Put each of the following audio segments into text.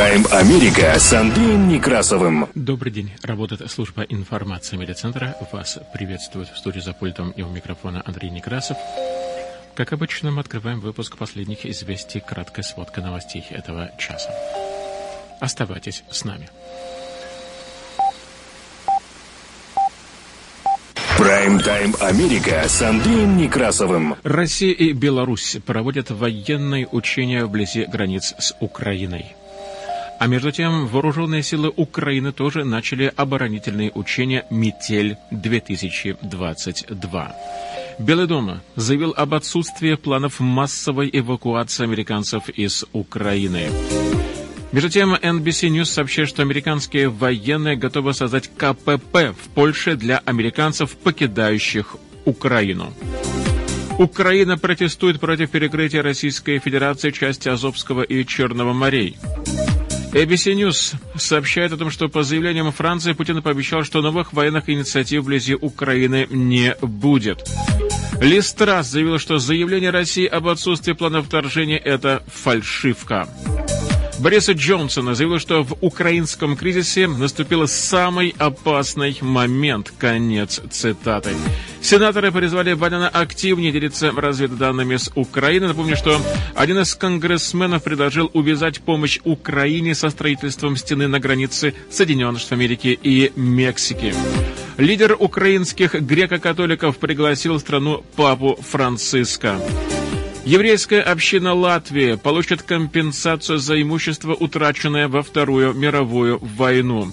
Прайм-тайм Америка с Андреем Некрасовым. Добрый день. Работает служба информации медиацентра. Вас приветствует в студии за пультом и у микрофона Андрей Некрасов. Как обычно, мы открываем выпуск последних известий, краткая сводка новостей этого часа. Оставайтесь с нами. Прайм-тайм Америка с Андреем Некрасовым. Россия и Беларусь проводят военные учения вблизи границ с Украиной. А между тем, вооруженные силы Украины тоже начали оборонительные учения «Метель-2022». Белый дом заявил об отсутствии планов массовой эвакуации американцев из Украины. Между тем, NBC News сообщает, что американские военные готовы создать КПП в Польше для американцев, покидающих Украину. Украина протестует против перекрытия Российской Федерации части Азовского и Черного морей. ABC News сообщает о том, что по заявлениям Франции Путин пообещал, что новых военных инициатив вблизи Украины не будет. Лиз Трасс заявил, что заявление России об отсутствии плана вторжения – это фальшивка. Бориса Джонсона заявил, что в украинском кризисе наступил самый опасный момент. Конец цитаты. Сенаторы призвали Байдена активнее делиться разведданными с Украиной. Напомню, что один из конгрессменов предложил увязать помощь Украине со строительством стены на границе Соединенных Штатов Америки и Мексики. Лидер украинских греко-католиков пригласил в страну папу Франциска. Еврейская община Латвии получит компенсацию за имущество, утраченное во Вторую мировую войну.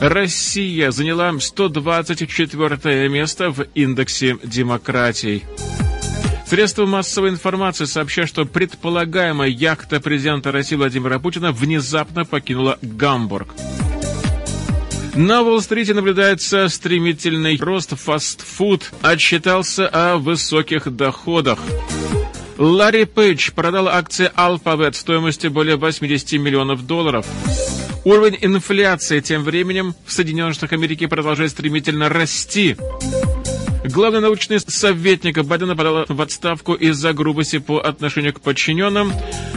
Россия заняла 124 место в индексе демократий. Средства массовой информации сообщают, что предполагаемая яхта президента России Владимира Путина внезапно покинула Гамбург. На Уолл-стрите наблюдается стремительный рост фастфуд, отчитался о высоких доходах. Ларри Пейдж продал акции Alphabet стоимостью более 80 миллионов долларов. Уровень инфляции тем временем в Соединенных Штатах Америки продолжает стремительно расти. Главный научный советник Байдена подал в отставку из-за грубости по отношению к подчиненным,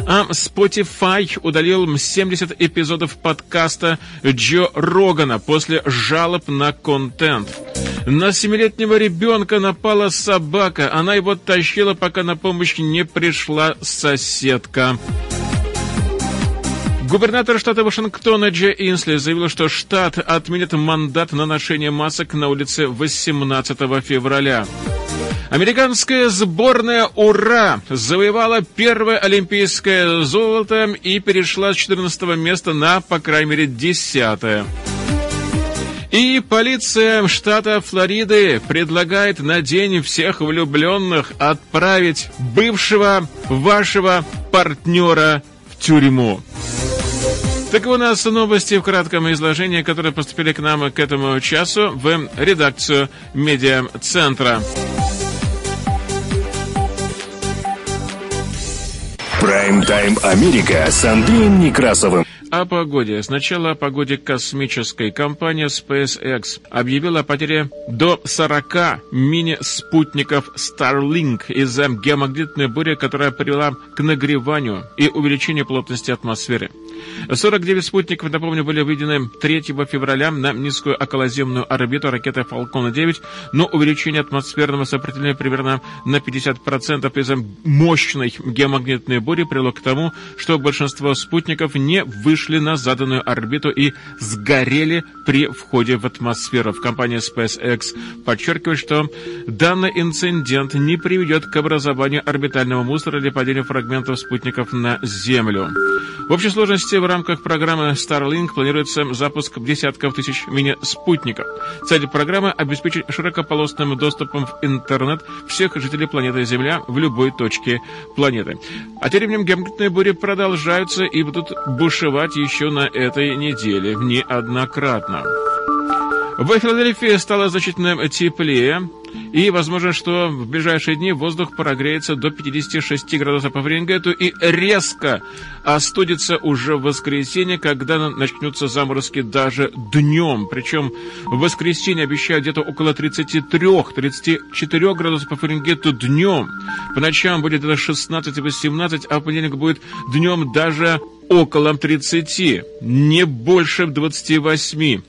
а Spotify удалил 70 эпизодов подкаста Джо Рогана после жалоб на контент. На семилетнего ребенка напала собака. Она его тащила, пока на помощь не пришла соседка. Губернатор штата Вашингтона Дже Инсли заявил, что штат отменит мандат на ношение масок на улице 18 февраля. Американская сборная «Ура!» завоевала первое олимпийское золото и перешла с 14 места на, по крайней мере, 10 -е. И полиция штата Флориды предлагает на день всех влюбленных отправить бывшего вашего партнера в тюрьму. Таковы у нас новости в кратком изложении, которые поступили к нам к этому часу в редакцию медиа-центра. Прайм-тайм Америка с Андреем Некрасовым. О погоде. Сначала о погоде космической. Компания SpaceX объявила о потере до 40 мини-спутников Starlink из-за геомагнитной бури, которая привела к нагреванию и увеличению плотности атмосферы. 49 спутников, напомню, были выведены 3 февраля на низкую околоземную орбиту ракеты Falcon 9, но увеличение атмосферного сопротивления примерно на 50% из-за мощной геомагнитной бури привело к тому, что большинство спутников не вышли на заданную орбиту и сгорели при входе в атмосферу. В компании SpaceX подчеркивает, что данный инцидент не приведет к образованию орбитального мусора или падению фрагментов спутников на Землю. В общей сложности в рамках программы Starlink планируется запуск десятков тысяч мини-спутников. Цель программы – обеспечить широкополосным доступом в интернет всех жителей планеты Земля в любой точке планеты. А тем временем геомагнитные бури продолжаются и будут бушевать еще на этой неделе неоднократно. В Филадельфии стало значительно теплее, и возможно, что в ближайшие дни воздух прогреется до 56 градусов по Фаренгейту и резко остудится уже в воскресенье, когда начнутся заморозки даже днем. Причем в воскресенье обещают где-то около 33-34 градусов по Фаренгейту днем. По ночам будет это 16-18, а в понедельник будет днем даже около 30, не больше 28.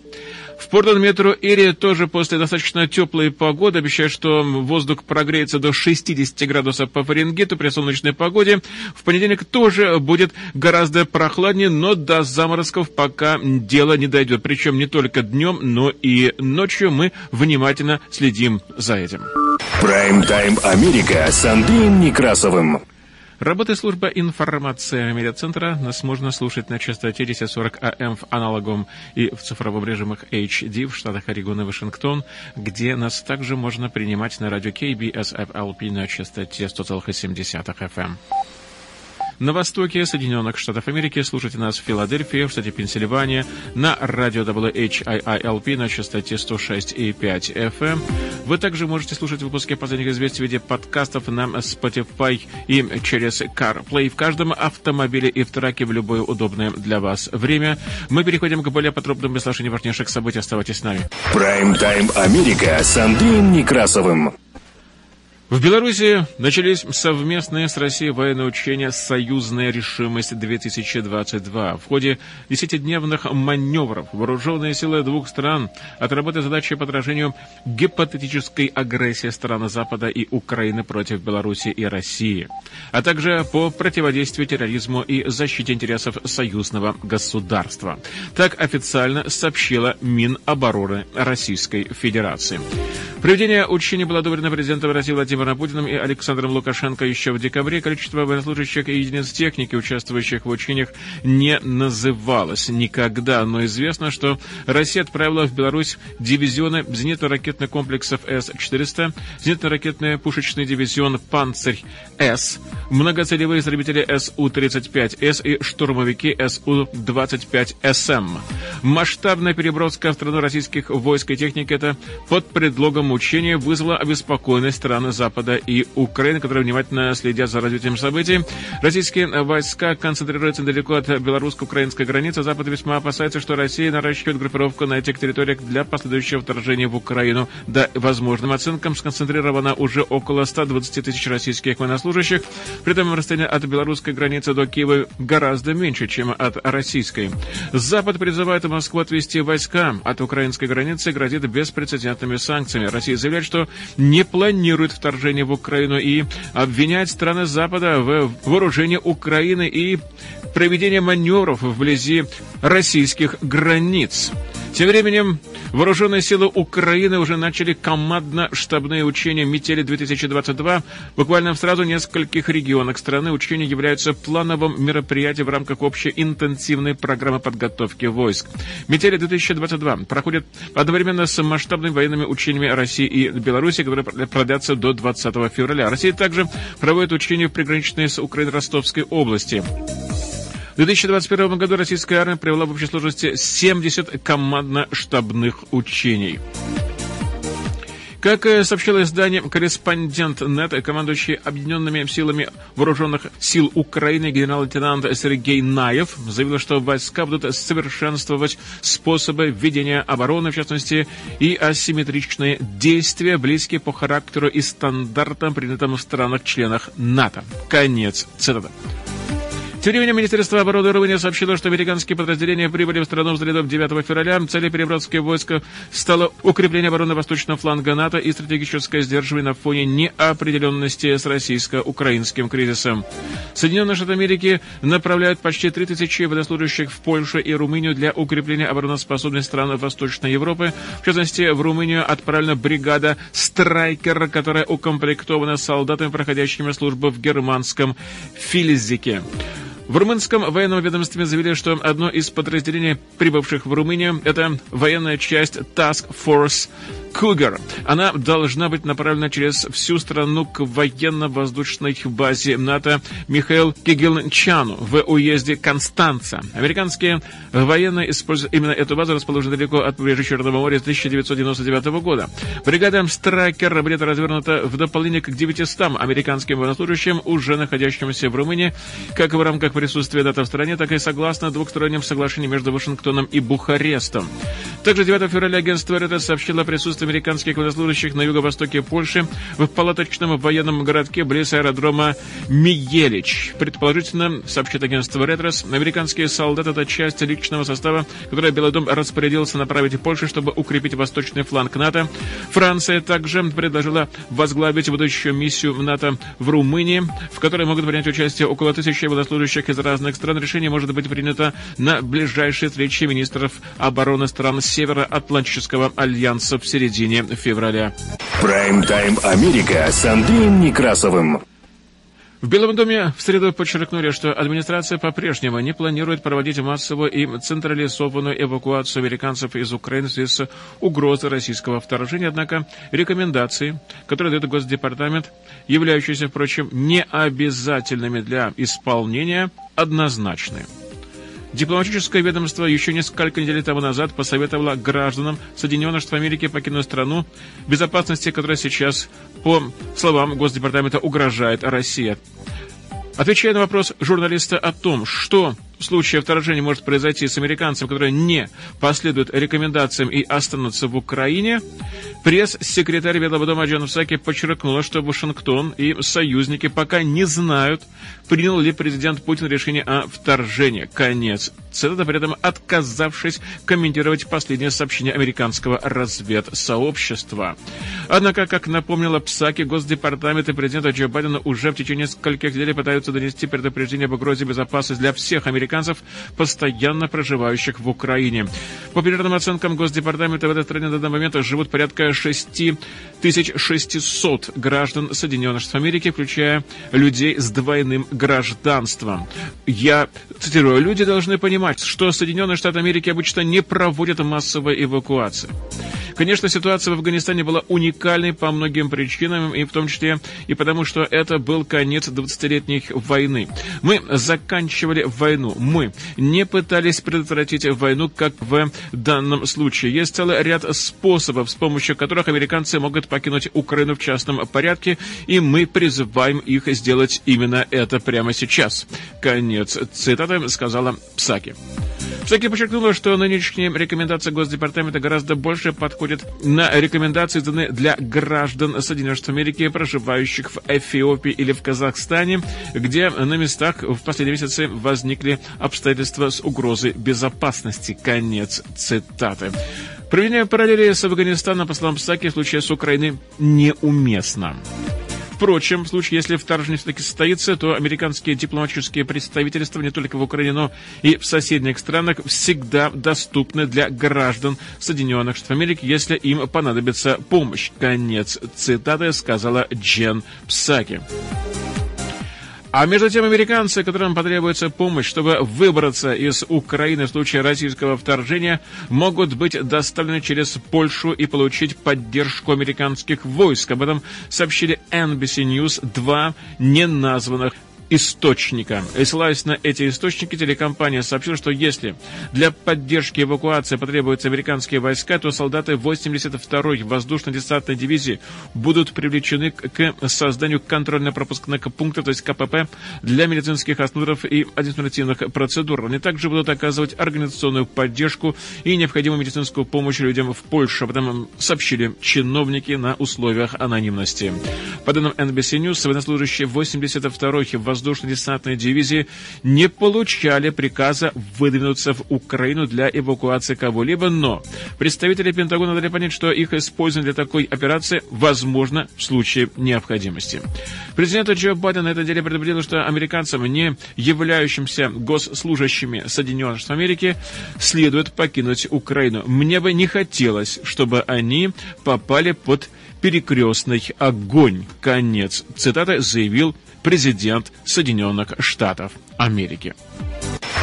В Портленд метро Эри тоже после достаточно теплой погоды обещают, что воздух прогреется до 60 градусов по Фаренгейту при солнечной погоде. В понедельник тоже будет гораздо прохладнее, но до заморозков пока дело не дойдет. Причем не только днем, но и ночью мы внимательно следим за этим. Прайм-тайм Америка с Андреем Некрасовым. Работает служба информации медиацентра. Нас можно слушать на частоте 1040 АМ в аналоговом и в цифровом режимах HD в штатах Орегон и Вашингтон, где нас также можно принимать на радио KBSFLP на частоте 100,7 FM. На востоке Соединенных Штатов Америки слушайте нас в Филадельфии, в штате Пенсильвания, на радио WHIILP на частоте 106,5 FM. Вы также можете слушать выпуски последних известий в виде подкастов на Spotify и через CarPlay в каждом автомобиле и в траке в любое удобное для вас время. Мы переходим к более подробному изложению важнейших событий. Оставайтесь с нами. Прайм-тайм Америка с Андреем Некрасовым. В Беларуси начались совместные с Россией военные учения «Союзная решимость-2022». В ходе десятидневных маневров вооруженные силы двух стран отработали задачи по отражению гипотетической агрессии стран Запада и Украины против Беларуси и России, а также по противодействию терроризму и защите интересов союзного государства. Так официально сообщила Минобороны Российской Федерации. Проведение учений было одобрено президентом России Владимиром Путиным и Александром Лукашенко еще в декабре. Количество военнослужащих и единиц техники, участвующих в учениях, не называлось никогда. Но известно, что Россия отправила в Беларусь дивизионы зенитно-ракетных комплексов С-400, зенитно-ракетный пушечный дивизион «Панцирь-С», многоцелевые истребители Су-35С и штурмовики Су-25СМ. Масштабная переброска в страну российских войск и техники – это под предлогом учения вызвало обеспокоенность страны Запада и Украины, которые внимательно следят за развитием событий. Российские войска концентрируются недалеко от белорусско-украинской границы. Запад весьма опасается, что Россия наращивает группировку на этих территориях для последующего вторжения в Украину. Да, возможным оценкам сконцентрировано уже около 120 тысяч российских военнослужащих. При этом расстояние от белорусской границы до Киева гораздо меньше, чем от российской. Запад призывает Москву отвести войска от украинской границы грозит беспрецедентными санкциями. Россия заявляет, что не планирует вторжение в Украину и обвиняет страны Запада в вооружении Украины и проведении маневров вблизи российских границ. Тем временем вооруженные силы Украины уже начали командно-штабные учения «Метели-2022». Буквально в сразу нескольких регионах страны учения являются плановым мероприятием в рамках общей интенсивной программы подготовки войск. «Метели-2022» проходят одновременно с масштабными военными учениями России и Беларуси, которые продлятся до 20 февраля. Россия также проводит учения в приграничной с Украиной Ростовской области. В 2021 году российская армия провела в общей сложности 70 командно-штабных учений. Как сообщило издание «Корреспондент НЕТ», командующий Объединенными силами вооруженных сил Украины генерал-лейтенант Сергей Наев заявил, что войска будут совершенствовать способы ведения обороны, в частности, и асимметричные действия, близкие по характеру и стандартам, принятым в странах-членах НАТО. Конец цитаты. Тем временем Министерство оборудования сообщило, что американские подразделения прибыли в страну взглядом 9 февраля. Целью переброски войска стало укрепление обороны восточного фланга НАТО и стратегическое сдерживание на фоне неопределенности с российско-украинским кризисом. Соединенные Штаты Америки направляют почти 3000 военнослужащих в Польшу и Румынию для укрепления обороноспособности стран Восточной Европы. В частности, в Румынию отправлена бригада «Страйкер», которая укомплектована солдатами, проходящими службу в германском Филизике. В румынском военном ведомстве заявили, что одно из подразделений, прибывших в Румынию, это военная часть Task Force Cougar. Она должна быть направлена через всю страну к военно-воздушной базе НАТО Михаил Кигелчану в уезде Констанца. Американские военные используют именно эту базу, расположенную далеко от побережья Черного моря с 1999 года. Бригада Страйкер будет развернута в дополнение к 900 американским военнослужащим, уже находящимся в Румынии, как в рамках присутствия НАТО в стране, так и согласно двухсторонним соглашениям между Вашингтоном и Бухарестом. Также 9 февраля агентство РТ сообщило о присутствии американских военнослужащих на юго-востоке Польши в палаточном военном городке близ аэродрома Миелич. Предположительно, сообщит агентство Ретрос, американские солдаты – это часть личного состава, который Белый дом распорядился направить в Польшу, чтобы укрепить восточный фланг НАТО. Франция также предложила возглавить будущую миссию НАТО в Румынии, в которой могут принять участие около тысячи военнослужащих из разных стран. Решение может быть принято на ближайшей встрече министров обороны стран Североатлантического альянса в середине февраля. Прайм-тайм Америка с Андреем Некрасовым. В Белом доме в среду подчеркнули, что администрация по-прежнему не планирует проводить массовую и централизованную эвакуацию американцев из Украины в связи с угрозой российского вторжения. Однако рекомендации, которые дает Госдепартамент, являющиеся, впрочем, необязательными для исполнения, однозначны. Дипломатическое ведомство еще несколько недель тому назад посоветовало гражданам Соединенных Штатов Америки покинуть страну, безопасности которой сейчас, по словам Госдепартамента, угрожает Россия. Отвечая на вопрос журналиста о том, что случае вторжения может произойти с американцем, которые не последуют рекомендациям и останутся в Украине, пресс-секретарь Белого дома Джон Псаки подчеркнула, что Вашингтон и союзники пока не знают, принял ли президент Путин решение о вторжении. Конец. Цитата при этом отказавшись комментировать последнее сообщение американского разведсообщества. Однако, как напомнила Псаки, Госдепартамент и президента Джо Байдена уже в течение нескольких недель пытаются донести предупреждение об угрозе безопасности для всех американцев, постоянно проживающих в Украине. По примерным оценкам Госдепартамента в этой стране на данный момент живут порядка 6600 граждан Соединенных Штатов Америки, включая людей с двойным гражданством. Я цитирую, люди должны понимать, что Соединенные Штаты Америки обычно не проводят массовой эвакуации. Конечно, ситуация в Афганистане была уникальной по многим причинам, и в том числе и потому, что это был конец 20-летней войны. Мы заканчивали войну. Мы не пытались предотвратить войну, как в данном случае. Есть целый ряд способов, с помощью которых американцы могут покинуть Украину в частном порядке, и мы призываем их сделать именно это прямо сейчас. Конец цитаты сказала Псаки. Псаки подчеркнула, что нынешние рекомендации Госдепартамента гораздо больше подходят на рекомендации даны для граждан Соединенных Штатов Америки, проживающих в Эфиопии или в Казахстане, где на местах в последние месяцы возникли обстоятельства с угрозой безопасности. Конец цитаты. Проведение параллели с Афганистаном, по словам Псаки, в случае с Украиной неуместно. Впрочем, в случае, если вторжение все-таки состоится, то американские дипломатические представительства не только в Украине, но и в соседних странах всегда доступны для граждан Соединенных Штатов Америки, если им понадобится помощь. Конец цитаты сказала Джен Псаки. А между тем американцы, которым потребуется помощь, чтобы выбраться из Украины в случае российского вторжения, могут быть доставлены через Польшу и получить поддержку американских войск. Об этом сообщили NBC News два неназванных источника. И ссылаясь на эти источники, телекомпания сообщила, что если для поддержки эвакуации потребуются американские войска, то солдаты 82-й воздушно-десантной дивизии будут привлечены к созданию контрольно-пропускных пунктов, то есть КПП, для медицинских осмотров и административных процедур. Они также будут оказывать организационную поддержку и необходимую медицинскую помощь людям в Польше. Об этом сообщили чиновники на условиях анонимности. По данным NBC News, военнослужащие 82-й воздушно воздушно-десантной дивизии не получали приказа выдвинуться в Украину для эвакуации кого-либо, но представители Пентагона дали понять, что их использование для такой операции возможно в случае необходимости. Президент Джо Байден на этой неделе предупредил, что американцам, не являющимся госслужащими Соединенных Штатов Америки, следует покинуть Украину. Мне бы не хотелось, чтобы они попали под перекрестный огонь. Конец. Цитата заявил президент Соединенных Штатов Америки.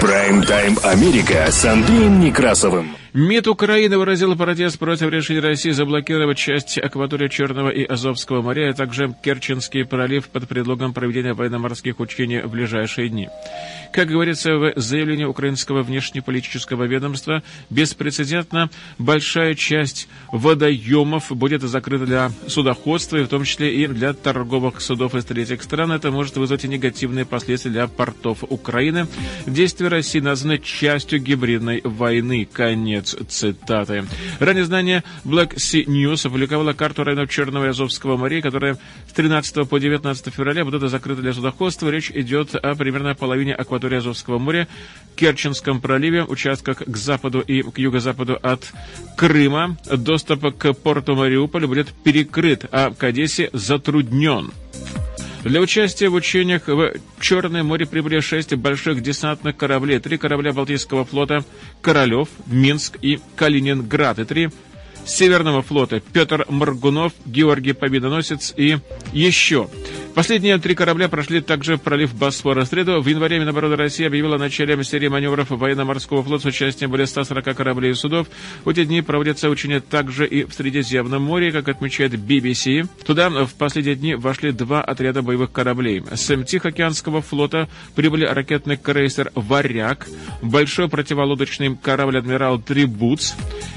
Прайм-тайм Америка с Андреем Некрасовым. МИД Украины выразил протест против решения России заблокировать часть акватории Черного и Азовского моря, а также Керченский пролив под предлогом проведения военно-морских учений в ближайшие дни. Как говорится в заявлении украинского внешнеполитического ведомства, беспрецедентно большая часть водоемов будет закрыта для судоходства, и в том числе и для торговых судов из третьих стран. Это может вызвать негативные последствия для портов Украины. Действия России названы частью гибридной войны. Конец Конец цитаты. Ранее издание Black Sea News опубликовало карту районов Черного и Азовского морей, которая с 13 по 19 февраля будут закрыты для судоходства. Речь идет о примерно половине акватории Азовского моря, Керченском проливе, участках к западу и к юго-западу от Крыма. Доступ к порту Мариуполя будет перекрыт, а к Одессе затруднен. Для участия в учениях в Черное море прибыли шесть больших десантных кораблей, три корабля Балтийского флота «Королев», «Минск» и «Калининград» и три Северного флота Петр Маргунов, Георгий Победоносец и еще Последние три корабля прошли также пролив Босфора. В среду в январе Минобороны России объявила о начале серии маневров военно-морского флота с участием более 140 кораблей и судов. В эти дни проводятся учения также и в Средиземном море, как отмечает BBC. Туда в последние дни вошли два отряда боевых кораблей. С Тихоокеанского флота прибыли ракетный крейсер «Варяг», большой противолодочный корабль «Адмирал Трибуц»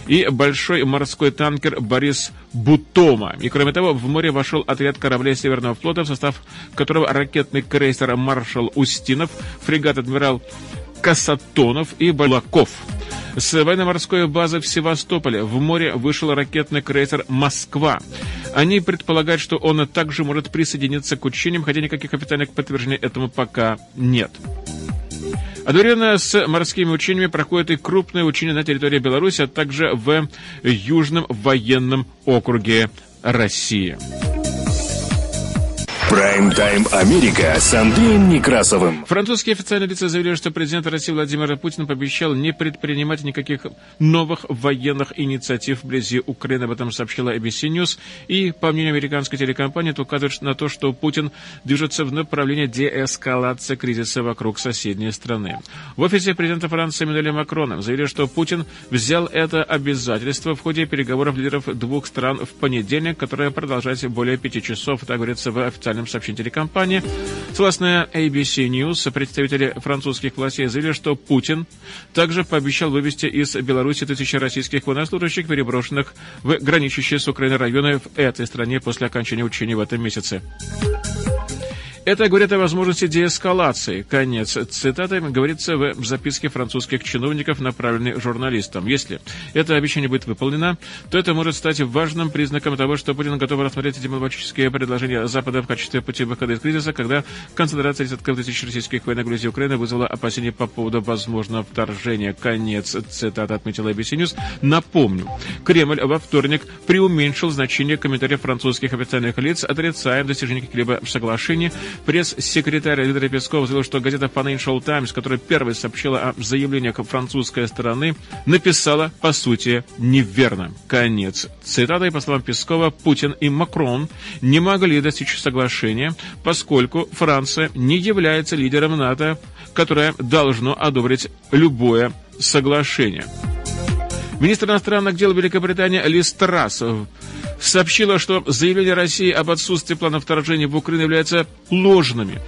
и большой морской танкер «Борис Бутома». И кроме того, в море вошел отряд кораблей Северного флота в состав состав которого ракетный крейсер «Маршал Устинов», фрегат «Адмирал Касатонов» и «Балаков». С военно-морской базы в Севастополе в море вышел ракетный крейсер «Москва». Они предполагают, что он также может присоединиться к учениям, хотя никаких официальных подтверждений этому пока нет. Одновременно с морскими учениями проходят и крупные учения на территории Беларуси, а также в Южном военном округе России. Прайм-тайм Америка с Андреем Некрасовым. Французские официальные лица заявили, что президент России Владимир Путин пообещал не предпринимать никаких новых военных инициатив вблизи Украины. Об этом сообщила ABC News. И, по мнению американской телекомпании, это указывает на то, что Путин движется в направлении деэскалации кризиса вокруг соседней страны. В офисе президента Франции Эммануэля Макрона заявили, что Путин взял это обязательство в ходе переговоров лидеров двух стран в понедельник, которое продолжается более пяти часов, так говорится в официальном официальном сообщении телекомпании. Согласно ABC News, представители французских властей заявили, что Путин также пообещал вывести из Беларуси тысячи российских военнослужащих, переброшенных в граничащие с Украиной районы в этой стране после окончания учений в этом месяце. Это говорит о возможности деэскалации. Конец цитаты говорится в записке французских чиновников, направленной журналистам. Если это обещание будет выполнено, то это может стать важным признаком того, что Путин готов рассмотреть дипломатические предложения Запада в качестве пути выхода из кризиса, когда концентрация десятков тысяч российских военных грузий Украины вызвала опасения по поводу возможного вторжения. Конец цитаты отметила ABC News. Напомню, Кремль во вторник преуменьшил значение комментариев французских официальных лиц, отрицая достижение каких-либо соглашений Пресс-секретарь Дмитрий Песков заявил, что газета Financial Times, которая первой сообщила о заявлениях французской стороны, написала, по сути, неверно. Конец. Цитатой, по словам Пескова, Путин и Макрон не могли достичь соглашения, поскольку Франция не является лидером НАТО, которое должно одобрить любое соглашение. Министр иностранных дел Великобритании Лиз Трасс сообщила, что заявления России об отсутствии плана вторжения в Украину являются ложными.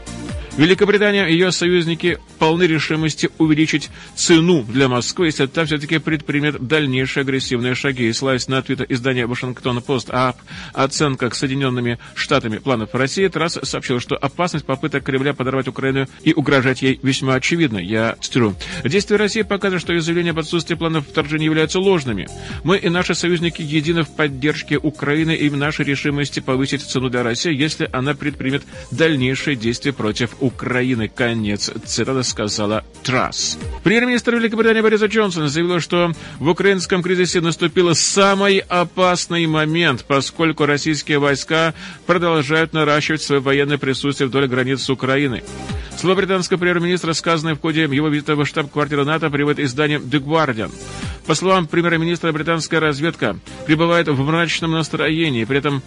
Великобритания и ее союзники полны решимости увеличить цену для Москвы, если та все-таки предпримет дальнейшие агрессивные шаги. Ссылаясь на твиттер издания Вашингтон-Пост о оценках Соединенными Штатами планов России, Трасс сообщил, что опасность попыток Кремля подорвать Украину и угрожать ей весьма очевидна. Я цитирую. Действия России показывают, что заявления об отсутствии планов вторжения являются ложными. Мы и наши союзники едины в поддержке Украины и в нашей решимости повысить цену для России, если она предпримет дальнейшие действия против Украины. Конец цитаты сказала Трасс. Премьер-министр Великобритании Бориса Джонсона заявил, что в украинском кризисе наступил самый опасный момент, поскольку российские войска продолжают наращивать свое военное присутствие вдоль границ с Украиной. Слово британского премьер-министра, сказанное в ходе его визита в штаб-квартиру НАТО, приводит издание The Guardian. По словам премьер-министра, британская разведка пребывает в мрачном настроении. При этом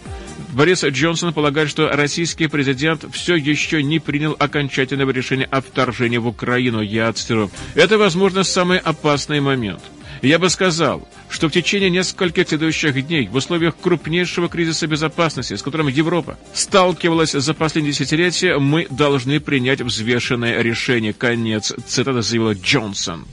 Борис Джонсон полагает, что российский президент все еще не принял окончательного решения о вторжении в Украину. Я цитирую. Это, возможно, самый опасный момент. Я бы сказал, что в течение нескольких следующих дней в условиях крупнейшего кризиса безопасности, с которым Европа сталкивалась за последние десятилетия, мы должны принять взвешенное решение. Конец цитата заявила Джонсон.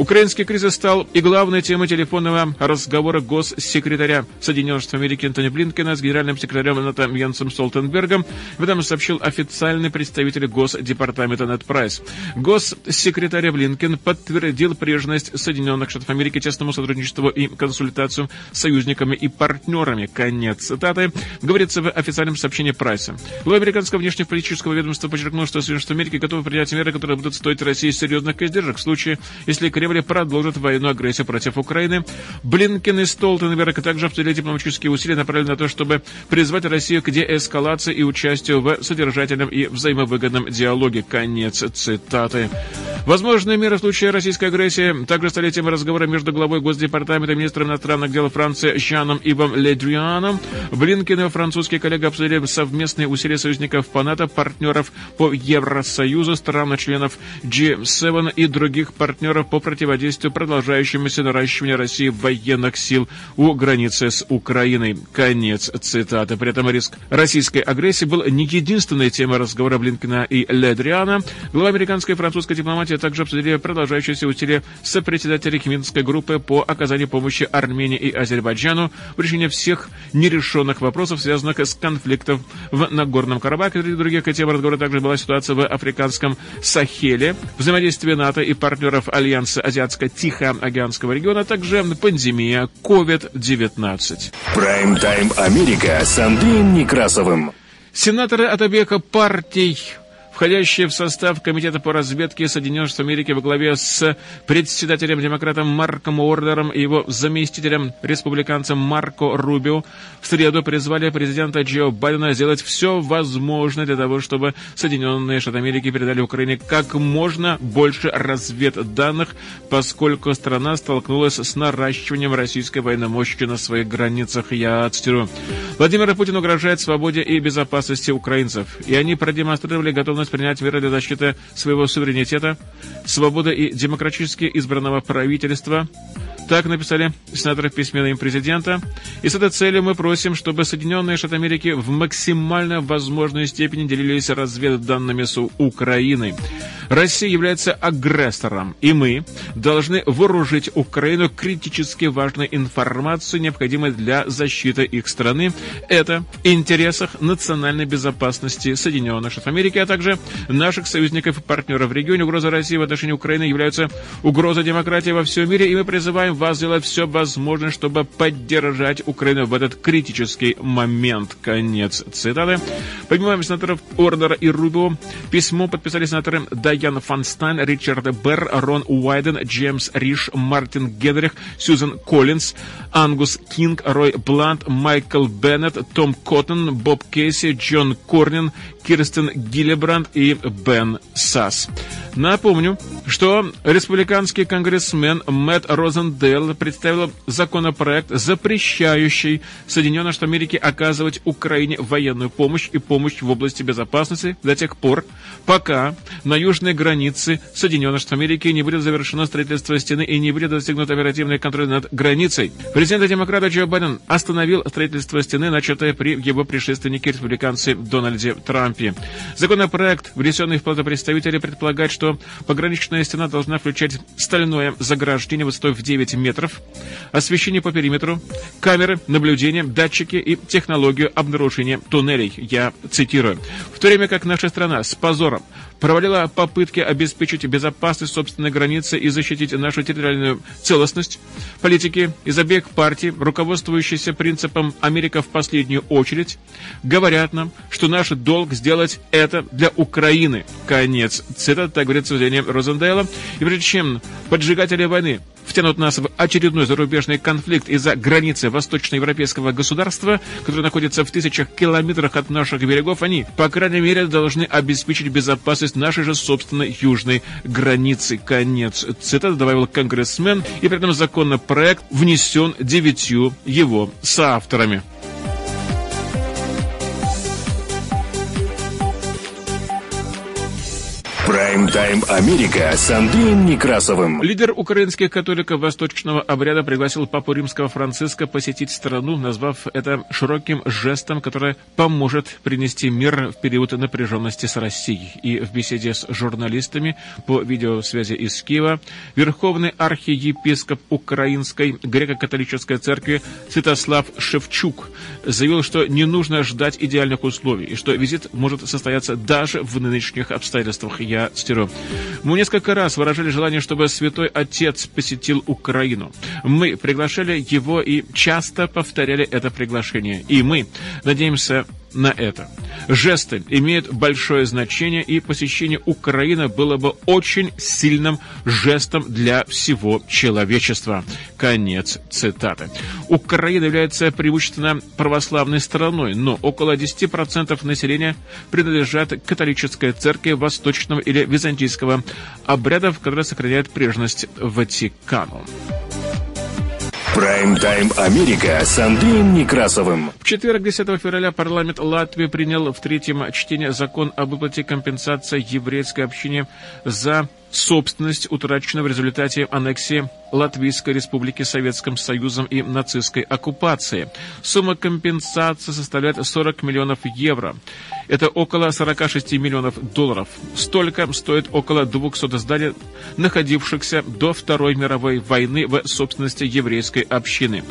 Украинский кризис стал и главной темой телефонного разговора госсекретаря Соединенных Штатов Америки Антони Блинкена с генеральным секретарем НАТО Йенсом Столтенбергом. В этом сообщил официальный представитель Госдепартамента Нед Прайс. Госсекретарь Блинкен подтвердил прежность Соединенных Штатов Америки тесному сотрудничеству и консультациям с союзниками и партнерами. Конец цитаты. Говорится в официальном сообщении Прайса. Глава американского внешнеполитического ведомства подчеркнул, что Соединенные Штаты Америки готовы принять меры, которые будут стоить России серьезных издержек в случае, если Кремль продолжит военную агрессию против Украины. Блинкен и Столтенберг также обсудили дипломатические усилия, направленные на то, чтобы призвать Россию к деэскалации и участию в содержательном и взаимовыгодном диалоге. Конец цитаты. Возможные меры в случае российской агрессии также стали темой разговора между главой Госдепартамента и министром иностранных дел Франции Жаном Ивом Ледрианом. Блинкен и французский коллега обсудили совместные усилия союзников по НАТО, партнеров по Евросоюзу, стран-членов G7 и других партнеров по противодействию продолжающемуся наращиванию России военных сил у границы с Украиной. Конец цитаты. При этом риск российской агрессии был не единственной темой разговора Блинкена и Ледриана. Глава американской и французской дипломатии также обсудили продолжающиеся усилия сопредседателей Минской группы по оказанию помощи Армении и Азербайджану в решении всех нерешенных вопросов, связанных с конфликтом в Нагорном Карабахе. Среди других тем разговора также была ситуация в африканском Сахеле, взаимодействие НАТО и партнеров Альянса Азиатско-Тихоокеанского региона, а также пандемия COVID-19. Прайм-тайм Америка с Андреем Некрасовым. Сенаторы от обеих партий входящие в состав Комитета по разведке Соединенных Штатов Америки во главе с председателем-демократом Марком Уордером и его заместителем, республиканцем Марко Рубио, в среду призвали президента Джо Байдена сделать все возможное для того, чтобы Соединенные Штаты Америки передали Украине как можно больше разведданных, поскольку страна столкнулась с наращиванием российской военной мощи на своих границах. Я цитирую. Владимир Путин угрожает свободе и безопасности украинцев, и они продемонстрировали готовность принять меры для защиты своего суверенитета, свободы и демократически избранного правительства. Так написали сенаторы в письме им президента. И с этой целью мы просим, чтобы Соединенные Штаты Америки в максимально возможной степени делились разведданными с Украиной. Россия является агрессором, и мы должны вооружить Украину критически важной информацией, необходимой для защиты их страны. Это в интересах национальной безопасности Соединенных Штатов Америки, а также наших союзников и партнеров в регионе. Угроза России в отношении Украины является угрозой демократии во всем мире, и мы призываем вас сделать все возможное, чтобы поддержать Украину в этот критический момент. Конец цитаты. Помимо сенаторов Уорнера и Рубио, письмо подписали сенаторы Дайан Файнстайн, Ричард Берр, Рон Уайден, Джеймс Риш, Мартин Генрих, Сьюзен Коллинз, Ангус Кинг, Рой Блант, Майкл Беннет, Том Коттон, Боб Кейси, Джон Корнин, Кирстен Гиллебранд и Бен Сас. Напомню, что республиканский конгрессмен Мэтт Розендейл представил законопроект, запрещающий Соединенным Штатам Америки оказывать Украине военную помощь и помощь в области безопасности до тех пор, пока на южной границе Соединенных Штатов Америки не будет завершено строительство стены и не будет достигнут оперативный контроль над границей. Президент-демократа Джо Байден остановил строительство стены, начатое при его предшественнике республиканце Дональде Трампе. Законопроект, внесенный в плату представителей, предполагает, что пограничная стена должна включать стальное заграждение высотой в 9 метров, освещение по периметру, камеры, наблюдения, датчики и технологию обнаружения туннелей. Я цитирую. В то время как наша страна с позором провалила попытки обеспечить безопасность собственной границы и защитить нашу территориальную целостность. Политики из обеих партий, руководствующиеся принципом «Америка в последнюю очередь», говорят нам, что наш долг сделать это для Украины. Конец. Цитата, так говорится в заявлении Розендейла. И прежде чем поджигатели войны втянут нас в очередной зарубежный конфликт из-за границы восточноевропейского государства, которое находится в тысячах километрах от наших берегов, они, по крайней мере, должны обеспечить безопасность нашей же собственной южной границы. Конец цитаты добавил конгрессмен, и при этом законопроект внесен девятью его соавторами. Прайм-тайм Америка с Андреем Некрасовым. Лидер украинских католиков восточного обряда пригласил папу римского Франциска посетить страну, назвав это широким жестом, который поможет принести мир в период напряженности с Россией. И в беседе с журналистами по видеосвязи из Киева верховный архиепископ Украинской греко-католической церкви Святослав Шевчук заявил, что не нужно ждать идеальных условий, и что визит может состояться даже в нынешних обстоятельствах я цитирую. Мы несколько раз выражали желание, чтобы Святой Отец посетил Украину. Мы приглашали его и часто повторяли это приглашение. И мы надеемся на это. Жесты имеют большое значение, и посещение Украины было бы очень сильным жестом для всего человечества. Конец цитаты. Украина является преимущественно православной страной, но около 10% населения принадлежат католической церкви восточного или византийского обрядов, которые сохраняют прежность Ватикану. Прайм-тайм Америка с Андреем Некрасовым. В четверг, 10 февраля, парламент Латвии принял в третьем чтении закон об выплате компенсации еврейской общине за собственность, утраченную в результате аннексии Латвийской Республики Советским Союзом и нацистской оккупации. Сумма компенсации составляет 40 миллионов евро. Это около 46 миллионов долларов. Столько стоит около 200 зданий, находившихся до Второй мировой войны в собственности еврейской общины.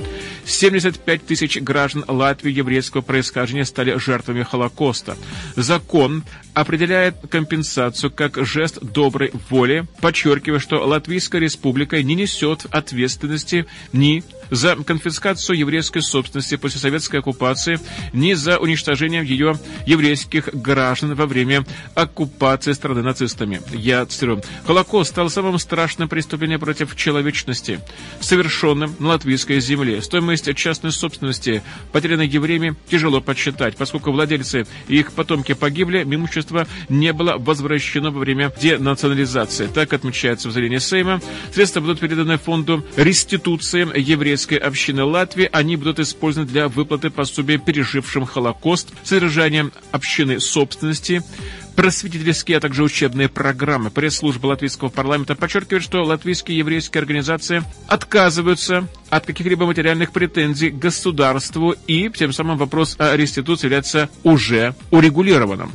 75 тысяч граждан Латвии еврейского происхождения стали жертвами Холокоста. Закон определяет компенсацию как жест доброй воли, подчеркивая, что Латвийская республика не несет ответственности ни за конфискацию еврейской собственности после советской оккупации, ни за уничтожение ее еврейских граждан во время оккупации страны нацистами. Я цитирую. Холокост стал самым страшным преступлением против человечности, совершенным на латвийской земле. Стоимость частной собственности, потерянной евреями, тяжело подсчитать, поскольку владельцы и их потомки погибли, имущество не было возвращено во время денационализации. Так отмечается в заявлении Сейма. Средства будут переданы фонду реституции еврейских еврейской общины Латвии, они будут использованы для выплаты пособия пережившим Холокост, содержанием общины собственности, просветительские, а также учебные программы. Пресс-служба латвийского парламента подчеркивает, что латвийские еврейские организации отказываются от каких-либо материальных претензий к государству, и тем самым вопрос о реституции является уже урегулированным.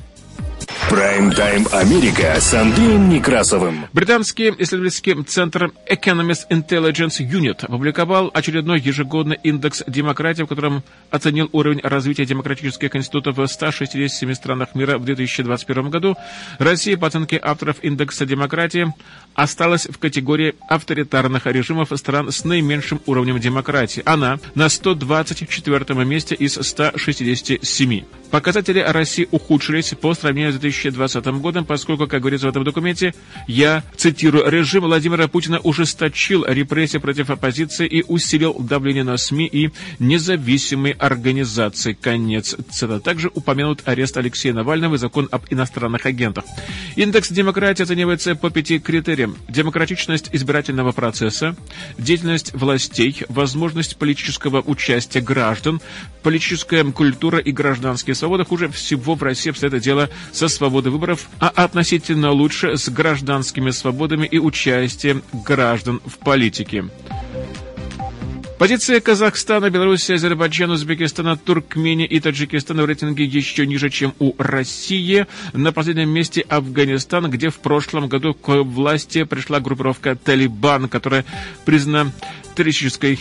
Прайм-тайм Америка с Андреем Некрасовым. Британский исследовательский центр Economist Intelligence Unit опубликовал очередной ежегодный индекс демократии, в котором оценил уровень развития демократических институтов в 167 странах мира в 2021 году. Россия, по оценке авторов индекса демократии, осталась в категории авторитарных режимов стран с наименьшим уровнем демократии. Она на 124 месте из 167. Показатели России ухудшились по сравнению с 2020 годом, поскольку, как говорится в этом документе, я цитирую, режим Владимира Путина ужесточил репрессии против оппозиции и усилил давление на СМИ и независимые организации. Конец цитаты. Также упомянут арест Алексея Навального и закон об иностранных агентах. Индекс демократии оценивается по пяти критериям. Демократичность избирательного процесса, деятельность властей, возможность политического участия граждан, политическая культура и гражданские свободы. Хуже всего в России обстоит дело со свободой выборов, а относительно лучше с гражданскими свободами и участием граждан в политике. Позиция Казахстана, Беларуси, Азербайджана, Узбекистана, Туркмении и Таджикистана в рейтинге еще ниже, чем у России. На последнем месте Афганистан, где в прошлом году к власти пришла группировка «Талибан», которая признана террористической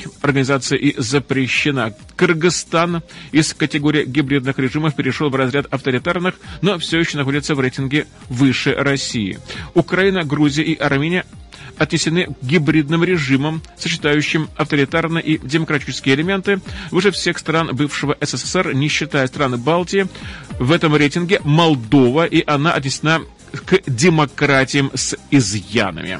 и запрещена. Кыргызстан из категории гибридных режимов перешел в разряд авторитарных, но все еще находится в рейтинге выше России. Украина, Грузия и Армения отнесены к гибридным режимам, сочетающим авторитарные и демократические элементы. Выше всех стран бывшего СССР, не считая страны Балтии, в этом рейтинге Молдова, и она отнесена к демократиям с изъянами.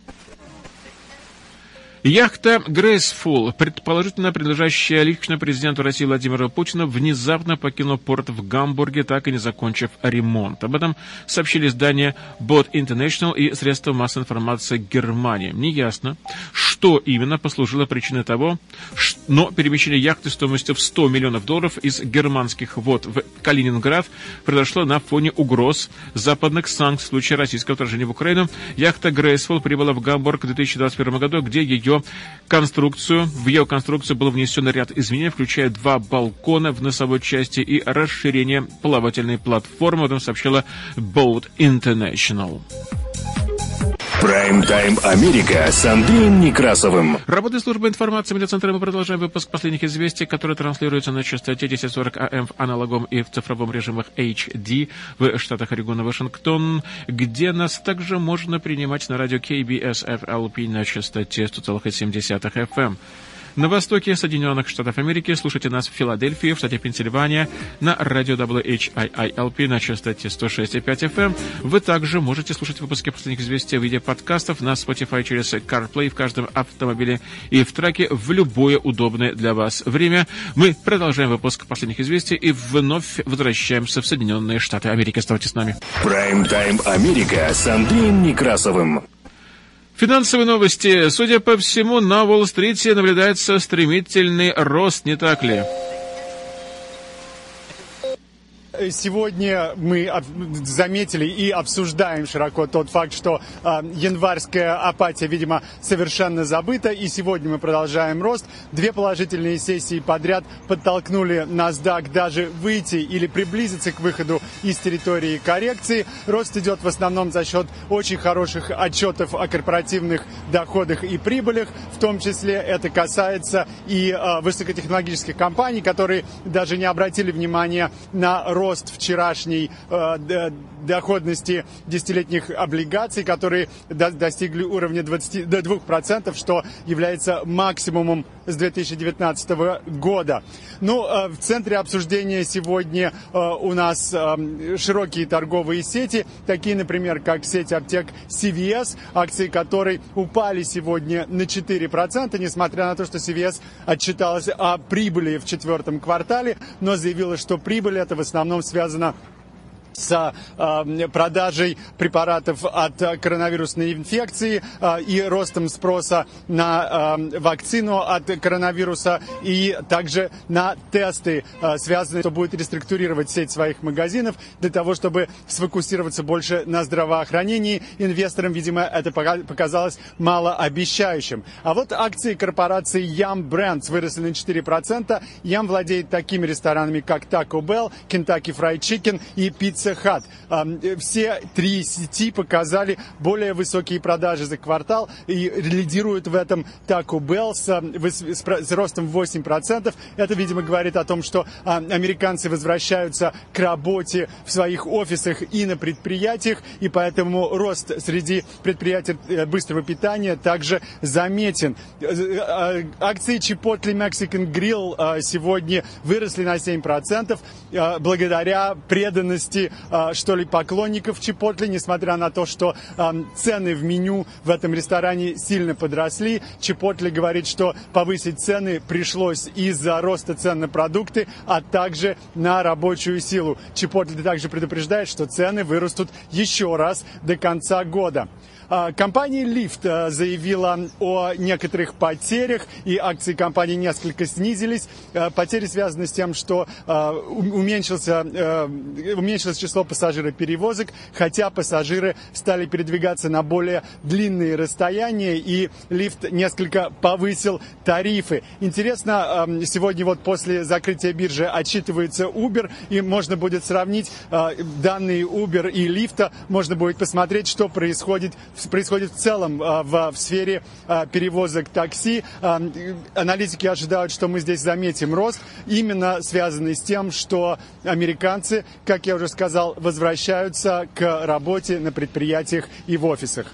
Яхта «Грейсфул», предположительно принадлежащая лично президенту России Владимиру Путину, внезапно покинула порт в Гамбурге, так и не закончив ремонт. Об этом сообщили издания Boat International и средства массовой информации Германии. Неясно, что именно послужило причиной того, но перемещение яхты стоимостью в 100 миллионов долларов из германских вод в Калининград произошло на фоне угроз западных санкций в случае российского вторжения в Украину. Яхта «Грейсфул» прибыла в Гамбург в 2021 году, где ее ее конструкцию. В ее конструкцию был внесен ряд изменений, включая два балкона в носовой части и расширение плавательной платформы. Об этом сообщила Boat International. Прайм-тайм Америка с Андреем Некрасовым. Работает служба информации медиацентра. Мы продолжаем выпуск последних известий, которые транслируются на частоте 1040 АМ в аналоговом и в цифровом режимах HD в штатах Орегон и Вашингтон, где нас также можно принимать на радио KBS FLP на частоте 100,7 FM. На востоке Соединенных Штатов Америки слушайте нас в Филадельфии, в штате Пенсильвания, на радио WHIILP на частоте 106,5 FM. Вы также можете слушать выпуски последних известий в виде подкастов на Spotify через CarPlay в каждом автомобиле и в траке в любое удобное для вас время. Мы продолжаем выпуск последних известий и вновь возвращаемся в Соединенные Штаты Америки. Оставайтесь с нами. Прайм-тайм Америка с Андреем Некрасовым. Финансовые новости. Судя по всему, на Уолл-стрите наблюдается стремительный рост, не так ли? Сегодня мы заметили и обсуждаем широко тот факт, что э, январская апатия, видимо, совершенно забыта, и сегодня мы продолжаем рост. Две положительные сессии подряд подтолкнули NASDAQ даже выйти или приблизиться к выходу из территории коррекции. Рост идет в основном за счет очень хороших отчетов о корпоративных доходах и прибылях, в том числе это касается и э, высокотехнологических компаний, которые даже не обратили внимания на рост рост вчерашней э, доходности десятилетних облигаций, которые до, достигли уровня 20, до 2%, что является максимумом с 2019 года. Ну, э, в центре обсуждения сегодня э, у нас э, широкие торговые сети, такие, например, как сеть аптек CVS, акции которой упали сегодня на 4%, несмотря на то, что CVS отчиталась о прибыли в четвертом квартале, но заявила, что прибыль это в основном основном связано с э, продажей препаратов от коронавирусной инфекции э, и ростом спроса на э, вакцину от коронавируса и также на тесты, э, связанные, что будет реструктурировать сеть своих магазинов для того, чтобы сфокусироваться больше на здравоохранении. Инвесторам, видимо, это показалось малообещающим. А вот акции корпорации Yum Brands выросли на 4%. Yum владеет такими ресторанами, как Taco Bell, Kentucky Fried Chicken и Pizza Pizza Hut. Все три сети показали более высокие продажи за квартал и лидируют в этом Taco Bell с, с ростом 8%. Это, видимо, говорит о том, что американцы возвращаются к работе в своих офисах и на предприятиях, и поэтому рост среди предприятий э, быстрого питания также заметен. Э, э, акции Chipotle Mexican Grill сегодня выросли на 7% благодаря преданности а, что ли, поклонников Чипотли, несмотря на то, что цены в меню в этом ресторане сильно подросли. Чипотли говорит, что повысить цены пришлось из-за роста цен на продукты, а также на рабочую силу. Чипотли также предупреждает, что цены вырастут еще раз до конца года. А, компания Lyft а, заявила о некоторых потерях, и акции компании несколько снизились. А, потери связаны с тем, что уменьшился, уменьшилось число пассажироперевозок, хотя пассажиры стали передвигаться на более длинные расстояния, и Lyft несколько повысил тарифы. Интересно, сегодня вот после закрытия биржи отчитывается Uber, и можно будет сравнить данные Uber и Lyft, можно будет посмотреть, что происходит в происходит в целом а, в, в сфере а, перевозок такси. А, аналитики ожидают, что мы здесь заметим рост, именно связанный с тем, что американцы, как я уже сказал, возвращаются к работе на предприятиях и в офисах.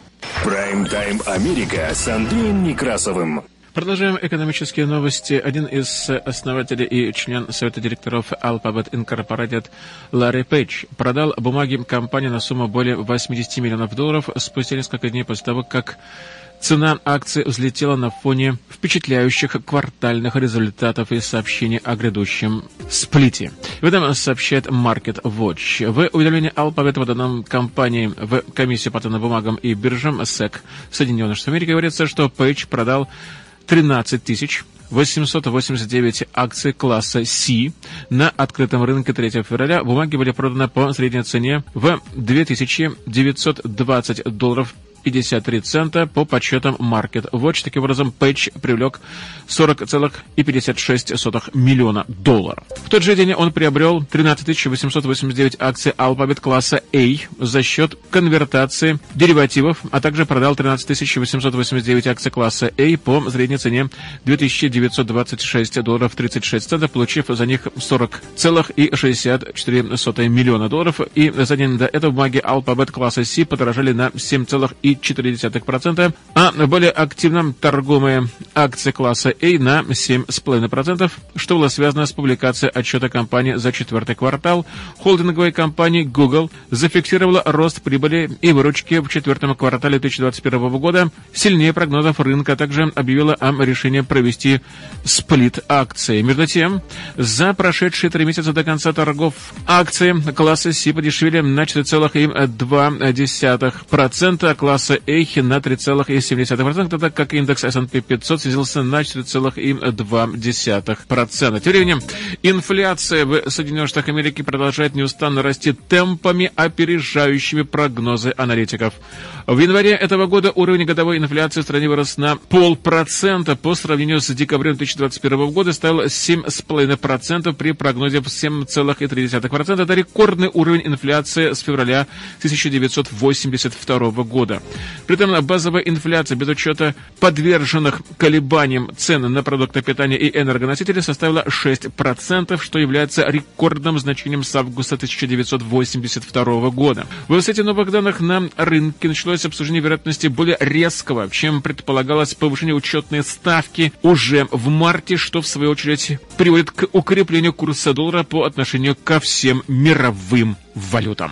Прайм-тайм Америка с Андреем Некрасовым. Продолжаем экономические новости. Один из основателей и член совета директоров Alphabet Incorporated Ларри Пейдж продал бумаги компании на сумму более 80 миллионов долларов спустя несколько дней после того, как Цена акций взлетела на фоне впечатляющих квартальных результатов и сообщений о грядущем сплите. В этом сообщает Market Watch. В уведомлении Alphabet, поданном компании в комиссию по ценным бумагам и биржам SEC Соединенных Штатов Америки, говорится, что Page продал 13 тысяч 889 акций класса C на открытом рынке 3 февраля. Бумаги были проданы по средней цене в 2920 долларов 53 цента по подсчетам Market Watch. Таким образом, Пэтч привлек 40,56 миллиона долларов. В тот же день он приобрел 13 889 акций Alphabet класса A за счет конвертации деривативов, а также продал 13 889 акций класса A по средней цене 2926 долларов 36 центов, получив за них 40,64 миллиона долларов. И за день до этого бумаги Alphabet класса C подорожали на 7,4 0,4%, а более активно торгуемые акции класса A на 7,5%, что было связано с публикацией отчета компании за четвертый квартал. Холдинговая компания Google зафиксировала рост прибыли и выручки в четвертом квартале 2021 года сильнее прогнозов рынка, также объявила о решении провести сплит акций. Между тем, за прошедшие три месяца до конца торгов акции класса C подешевели на 4,2%, а класс класса Эйхи на 3,7%, тогда как индекс S&P 500 снизился на 4,2%. Тем временем инфляция в Соединенных Штатах Америки продолжает неустанно расти темпами, опережающими прогнозы аналитиков. В январе этого года уровень годовой инфляции в стране вырос на полпроцента по сравнению с декабрем 2021 года, стал 7,5% при прогнозе в 7,3%. Это рекордный уровень инфляции с февраля 1982 года. При этом базовая инфляция без учета подверженных колебаниям цен на продукты питания и энергоносители составила 6%, что является рекордным значением с августа 1982 года. В свете новых данных на рынке началось обсуждение вероятности более резкого, чем предполагалось повышение учетной ставки уже в марте, что в свою очередь приводит к укреплению курса доллара по отношению ко всем мировым валютам.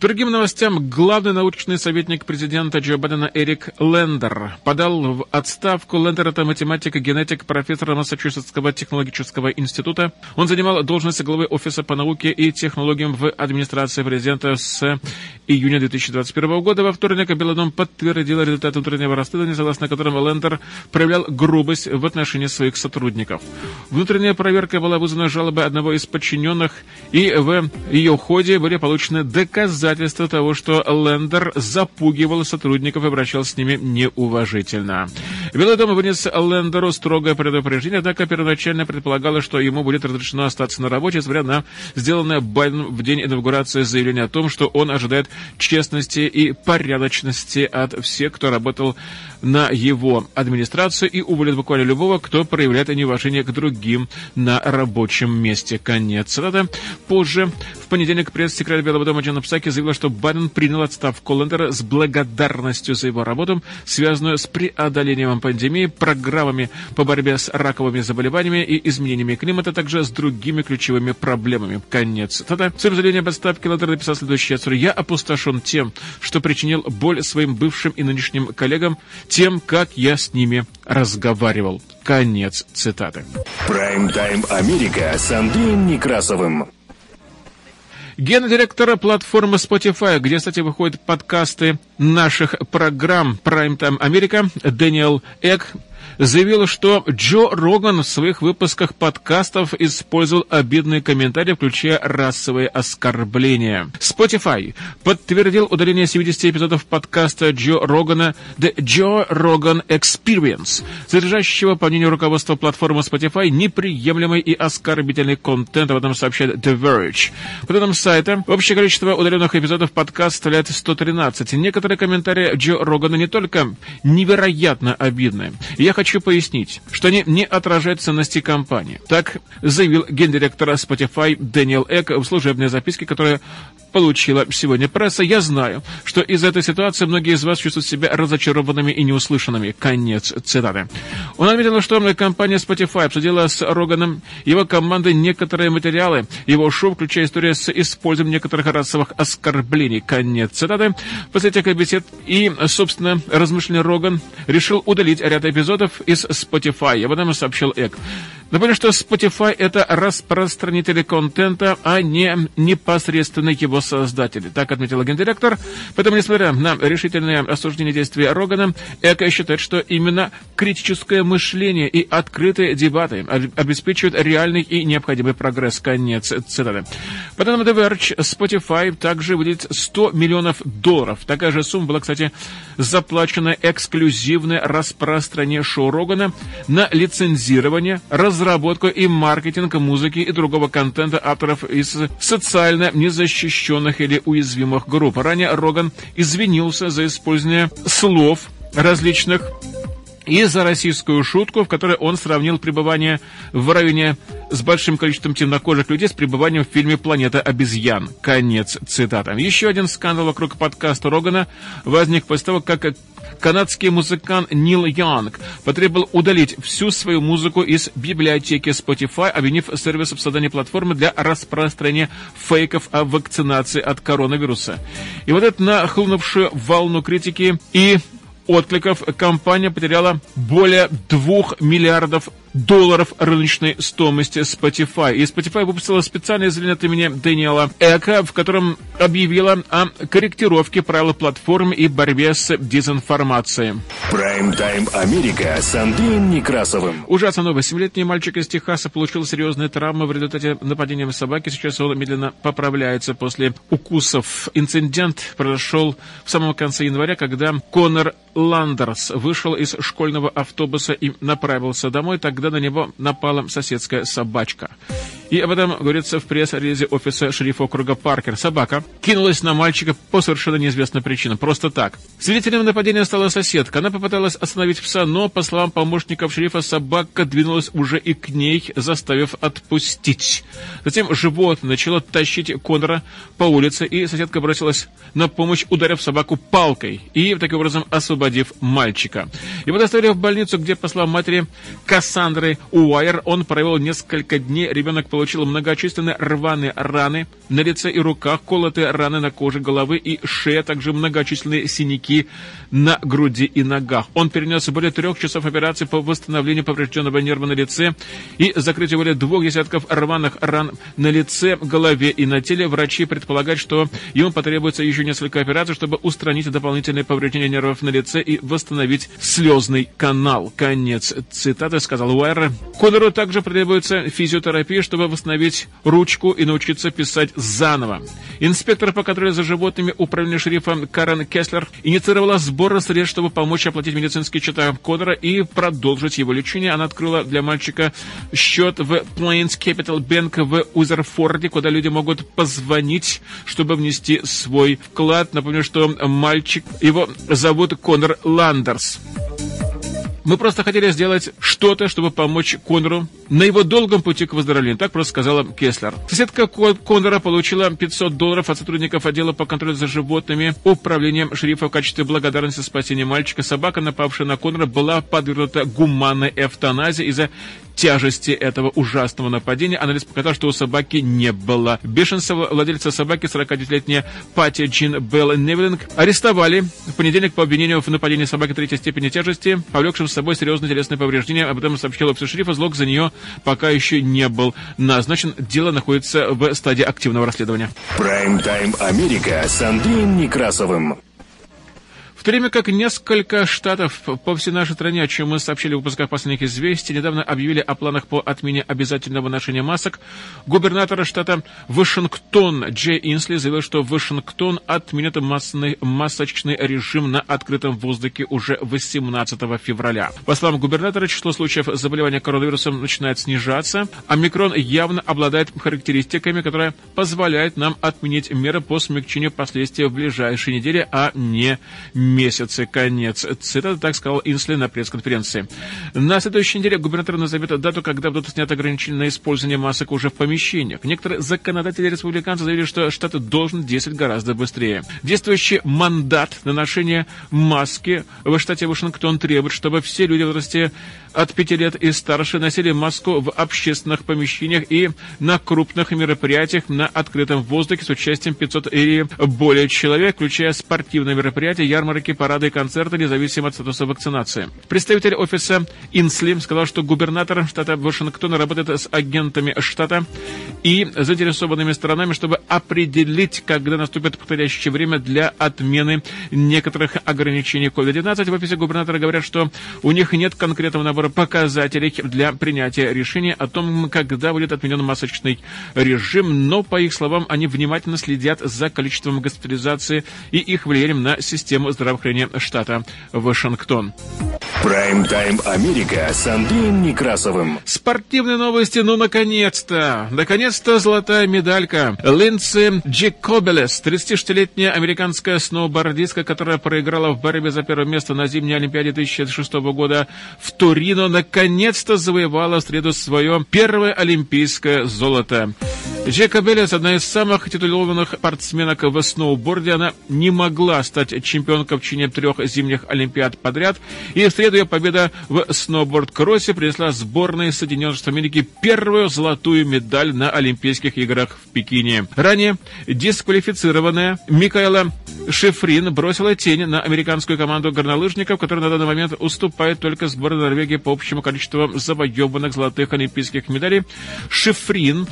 Другим новостям главный научный советник президента Джо Байдена Эрик Лендер подал в отставку. Лендер – это математик и генетик, профессор Массачусетского технологического института. Он занимал должность главы Офиса по науке и технологиям в администрации президента с июня 2021 года. Во вторник Белый дом подтвердил результат внутреннего расследования, согласно которому Лендер проявлял грубость в отношении своих сотрудников. Внутренняя проверка была вызвана жалобой одного из подчиненных, и в ее ходе были получены доказательства доказательство того, что Лендер запугивал сотрудников и обращался с ними неуважительно. Белый дом вынес Лендеру строгое предупреждение, однако первоначально предполагалось, что ему будет разрешено остаться на работе, несмотря на сделанное Байденом в день инаугурации заявление о том, что он ожидает честности и порядочности от всех, кто работал на его администрацию и уволит буквально любого, кто проявляет неуважение к другим на рабочем месте. Конец цитата. Позже, в понедельник, пресс-секретарь Белого дома Джона Псаки заявила, что Байден принял отставку Лендера с благодарностью за его работу, связанную с преодолением пандемии, программами по борьбе с раковыми заболеваниями и изменениями климата, а также с другими ключевыми проблемами. Конец. Тогда, в своем заявлении об отставке Лендер написал следующее. «Я опустошен тем, что причинил боль своим бывшим и нынешним коллегам, тем, как я с ними разговаривал. Конец цитаты. Прайм-тайм Америка с Андреем Некрасовым. Гендиректора платформы Spotify, где, кстати, выходят подкасты наших программ Prime Time Америка, Дэниел Эк заявила, что Джо Роган в своих выпусках подкастов использовал обидные комментарии, включая расовые оскорбления. Spotify подтвердил удаление 70 эпизодов подкаста Джо Рогана The Joe Rogan Experience, содержащего, по мнению руководства платформы Spotify, неприемлемый и оскорбительный контент, об этом сообщает The Verge. По данным сайта, общее количество удаленных эпизодов подкаста составляет 113. Некоторые комментарии Джо Рогана не только невероятно обидные. Я хочу хочу пояснить, что они не отражают ценности компании. Так заявил гендиректор Spotify Дэниел Эк в служебной записке, которая получила сегодня пресса. Я знаю, что из этой ситуации многие из вас чувствуют себя разочарованными и неуслышанными. Конец цитаты. Он отметил, что компания Spotify обсудила с Роганом его командой некоторые материалы его шоу, включая историю с использованием некоторых расовых оскорблений. Конец цитаты. После этих бесед и, собственно, размышлений Роган решил удалить ряд эпизодов из Spotify. Об этом сообщил Эк. Напомню, что Spotify — это распространители контента, а не непосредственно его создатели. Так отметил гендиректор. Поэтому, несмотря на решительное осуждение действий Рогана, Эко считает, что именно критическое мышление и открытые дебаты обеспечивают реальный и необходимый прогресс. Конец цитаты. По данным The Verge, Spotify также выделит 100 миллионов долларов. Такая же сумма была, кстати, заплачена эксклюзивное распространение шоу Рогана на лицензирование, разработку разработку и маркетинг музыки и другого контента авторов из социально незащищенных или уязвимых групп. Ранее Роган извинился за использование слов различных и за российскую шутку, в которой он сравнил пребывание в районе с большим количеством темнокожих людей с пребыванием в фильме «Планета обезьян». Конец цитата. Еще один скандал вокруг подкаста Рогана возник после того, как канадский музыкант Нил Янг потребовал удалить всю свою музыку из библиотеки Spotify, обвинив сервис в создании платформы для распространения фейков о вакцинации от коронавируса. И вот эту нахлынувшую волну критики и откликов компания потеряла более 2 миллиардов долларов рыночной стоимости Spotify. И Spotify выпустила специальное заявление от имени Дэниела Эка, в котором объявила о корректировке правил платформы и борьбе с дезинформацией. Прайм-тайм Америка с Андреем Некрасовым. Ужасно новость. Семилетний мальчик из Техаса получил серьезные травмы в результате нападения собаки. Сейчас он медленно поправляется после укусов. Инцидент произошел в самом конце января, когда Конор Ландерс вышел из школьного автобуса и направился домой. Тогда когда на него напала соседская собачка. И об этом говорится в пресс-релизе офиса шерифа округа Паркер. Собака кинулась на мальчика по совершенно неизвестной причине. Просто так. Свидетелем нападения стала соседка. Она попыталась остановить пса, но, по словам помощников шерифа, собака двинулась уже и к ней, заставив отпустить. Затем животное начало тащить Конора по улице, и соседка бросилась на помощь, ударив собаку палкой и, таким образом, освободив мальчика. Его доставили в больницу, где, по словам матери Кассандры Уайер, он провел несколько дней. Ребенок получил получил многочисленные рваные раны на лице и руках, колотые раны на коже головы и шее, а также многочисленные синяки на груди и ногах. Он перенес более трех часов операции по восстановлению поврежденного нерва на лице и закрытию более двух десятков рваных ран на лице, голове и на теле. Врачи предполагают, что ему потребуется еще несколько операций, чтобы устранить дополнительные повреждения нервов на лице и восстановить слезный канал. Конец цитаты, сказал Уайер. Конору также потребуется физиотерапия, чтобы восстановить ручку и научиться писать заново. Инспектор по контролю за животными управления шерифа Карен Кеслер инициировала сбор средств, чтобы помочь оплатить медицинские счета Кодера и продолжить его лечение. Она открыла для мальчика счет в Plains Capital Bank в Узерфорде, куда люди могут позвонить, чтобы внести свой вклад. Напомню, что мальчик, его зовут Конор Ландерс. Мы просто хотели сделать что-то, чтобы помочь Конору на его долгом пути к выздоровлению. Так просто сказала Кеслер. Соседка Конора получила 500 долларов от сотрудников отдела по контролю за животными управлением шерифа в качестве благодарности за спасение мальчика. Собака, напавшая на Конора, была подвергнута гуманной эвтаназии из-за тяжести этого ужасного нападения. Анализ показал, что у собаки не было бешенства. Владельца собаки, 49-летняя Пати Джин Белл Невелинг, арестовали в понедельник по обвинению в нападении собаки третьей степени тяжести, повлекшим с собой серьезные телесные повреждения. Об этом сообщил офис шерифа. Злог за нее пока еще не был назначен. Дело находится в стадии активного расследования. Прайм-тайм Америка с Андреем Некрасовым. В то время как несколько штатов по всей нашей стране, о чем мы сообщили в выпусках последних известий, недавно объявили о планах по отмене обязательного ношения масок, губернатор штата Вашингтон Джей Инсли заявил, что Вашингтон отменит массный, масочный режим на открытом воздухе уже 18 февраля. По словам губернатора, число случаев заболевания коронавирусом начинает снижаться, а микрон явно обладает характеристиками, которые позволяют нам отменить меры по смягчению последствий в ближайшие недели, а не месяце. Конец цитаты, так сказал Инсли на пресс-конференции. На следующей неделе губернатор назовет дату, когда будут сняты ограничения на использование масок уже в помещениях. Некоторые законодатели республиканцы заявили, что штат должен действовать гораздо быстрее. Действующий мандат на ношение маски в штате Вашингтон требует, чтобы все люди в возрасте от 5 лет и старше носили маску в общественных помещениях и на крупных мероприятиях на открытом воздухе с участием 500 или более человек, включая спортивные мероприятия, ярмарки, парады и концерты, независимо от статуса вакцинации. Представитель офиса Инсли сказал, что губернатор штата Вашингтона работает с агентами штата и заинтересованными сторонами, чтобы определить, когда наступит подходящее время для отмены некоторых ограничений COVID-19. В офисе губернатора говорят, что у них нет конкретного набора показателей для принятия решения о том, когда будет отменен масочный режим, но, по их словам, они внимательно следят за количеством госпитализации и их влиянием на систему здравоохранения штата Вашингтон. Прайм-тайм Америка с Андреем Некрасовым. Спортивные новости, ну наконец-то! Наконец-то золотая медалька. Линдси Джекобеллис, 36-летняя американская сноубордистка, которая проиграла в борьбе за первое место на зимней Олимпиаде 2006 года в Турино, наконец-то завоевала в среду свое первое олимпийское золото. Джекобеллис, одна из самых титулованных спортсменок в сноуборде, она не могла стать чемпионкой в течение трех зимних Олимпиад подряд. И в среду ее победа в сноуборд-кроссе принесла сборной Соединенных Штатов Америки первую золотую медаль на Олимпийских играх в Пекине. Ранее дисквалифицированная Микаэла Шифрин бросила тень на американскую команду горнолыжников, которая на данный момент уступает только сборной Норвегии по общему количеству завоеванных золотых олимпийских медалей. Шифрин,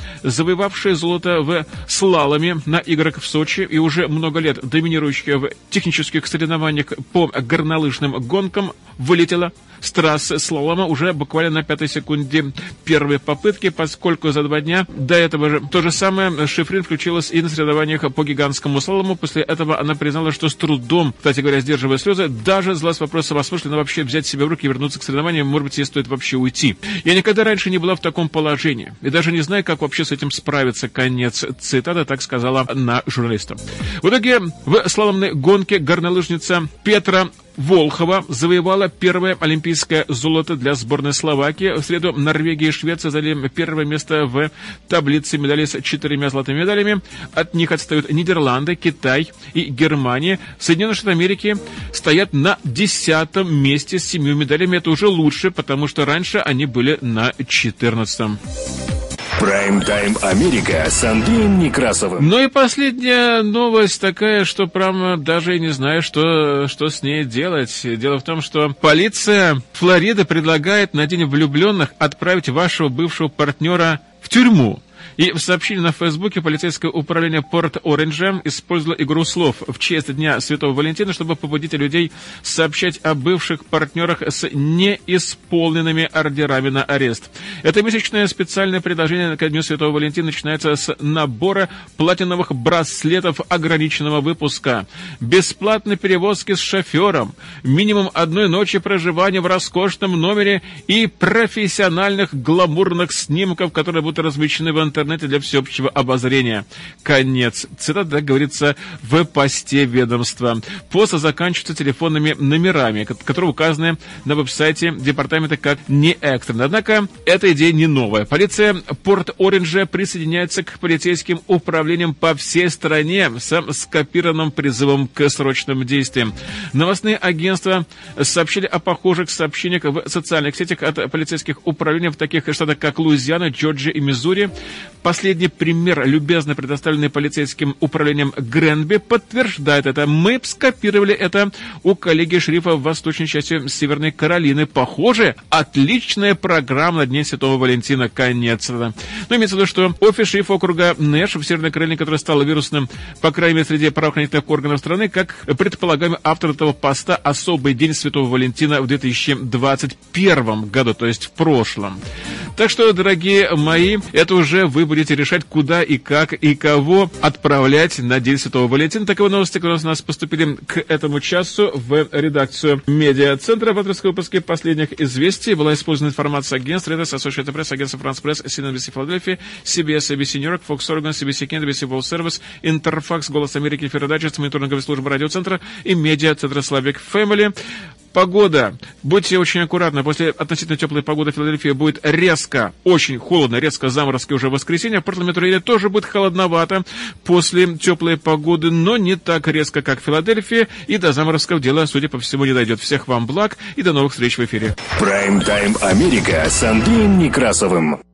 завоевавшая золото в слаломе на играх в Сочи и уже много лет доминирующая в технических соревнованиях по горнолыжным гонкам, вылетела с трассы слалома уже буквально на пятой секунде первой попытки, поскольку за два дня до этого же то же самое Шифрин включилась и на соревнованиях по гигантскому слалому. После этого она признала, что с трудом, кстати говоря, сдерживая слезы, даже задалась вопросом, осмысленно вообще взять себя в руки и вернуться к соревнованиям, может быть, ей стоит вообще уйти. Я никогда раньше не была в таком положении и даже не знаю, как вообще с этим справиться. Конец цитата, так сказала на журналиста. В итоге в слаломной гонке горнолыжница Петра Волхова завоевала первое олимпийское золото для сборной Словакии. В среду Норвегия и Швеция заняли первое место в таблице медалей с четырьмя золотыми медалями. От них отстают Нидерланды, Китай и Германия. Соединенные Штаты Америки стоят на десятом месте с семью медалями. Это уже лучше, потому что раньше они были на четырнадцатом. Прайм-тайм Америка с Андреем Некрасовым. Ну и последняя новость такая, что прямо даже и не знаю, что, что с ней делать. Дело в том, что полиция Флориды предлагает на День влюбленных отправить вашего бывшего партнера в тюрьму. И в сообщении на Фейсбуке полицейское управление Порт-Ориджа использовало игру слов в честь Дня Святого Валентина, чтобы побудить людей сообщать о бывших партнерах с неисполненными ордерами на арест. Это месячное специальное предложение к Дню Святого Валентина начинается с набора платиновых браслетов ограниченного выпуска, бесплатной перевозки с шофером, минимум одной ночи проживания в роскошном номере и профессиональных гламурных снимков, которые будут размещены в интернете интернете для всеобщего обозрения. Конец. Цитата, так говорится, в посте ведомства. Пост заканчивается телефонными номерами, которые указаны на веб-сайте департамента как не экстренно. Однако эта идея не новая. Полиция Порт-Ориджа присоединяется к полицейским управлениям по всей стране с скопированным призывом к срочным действиям. Новостные агентства сообщили о похожих сообщениях в социальных сетях от полицейских управлений в таких штатах, как Луизиана, Джорджия и Миссури. Последний пример, любезно предоставленный полицейским управлением Гренби, подтверждает это. Мы скопировали это у коллеги шерифа в восточной части Северной Каролины. Похоже, отличная программа на День Святого Валентина. Конец. Но имеется в виду, что офис шерифа округа Нэш в Северной Каролине, который стал вирусным, по крайней мере, среди правоохранительных органов страны, как предполагаемый автор этого поста «Особый день Святого Валентина» в 2021 году, то есть в прошлом. Так что, дорогие мои, это уже вы будете решать, куда и как и кого отправлять на День Святого Валентина. Таковы новости, которые у нас поступили к этому часу в редакцию медиа-центра. В авторской выпуске последних известий была использована информация агентств Reuters, Associated Press, агентство France Press, CNBC Philadelphia, CBS, ABC New York, Fox Oregon, CBC Kent, ABC World Service, Interfax, Голос Америки, Феродачество, мониторинговая служба радиоцентра и медиа-центра Slavic Family. Погода. Будьте очень аккуратны. После относительно теплой погоды в Филадельфии будет резко, очень холодно, резко заморозки уже в воскресенье. В Портленд тоже будет холодновато после теплой погоды, но не так резко, как в Филадельфии. И до заморозков дело, судя по всему, не дойдет. Всех вам благ и до новых встреч в эфире. Прайм-тайм Америка с Андреем Некрасовым.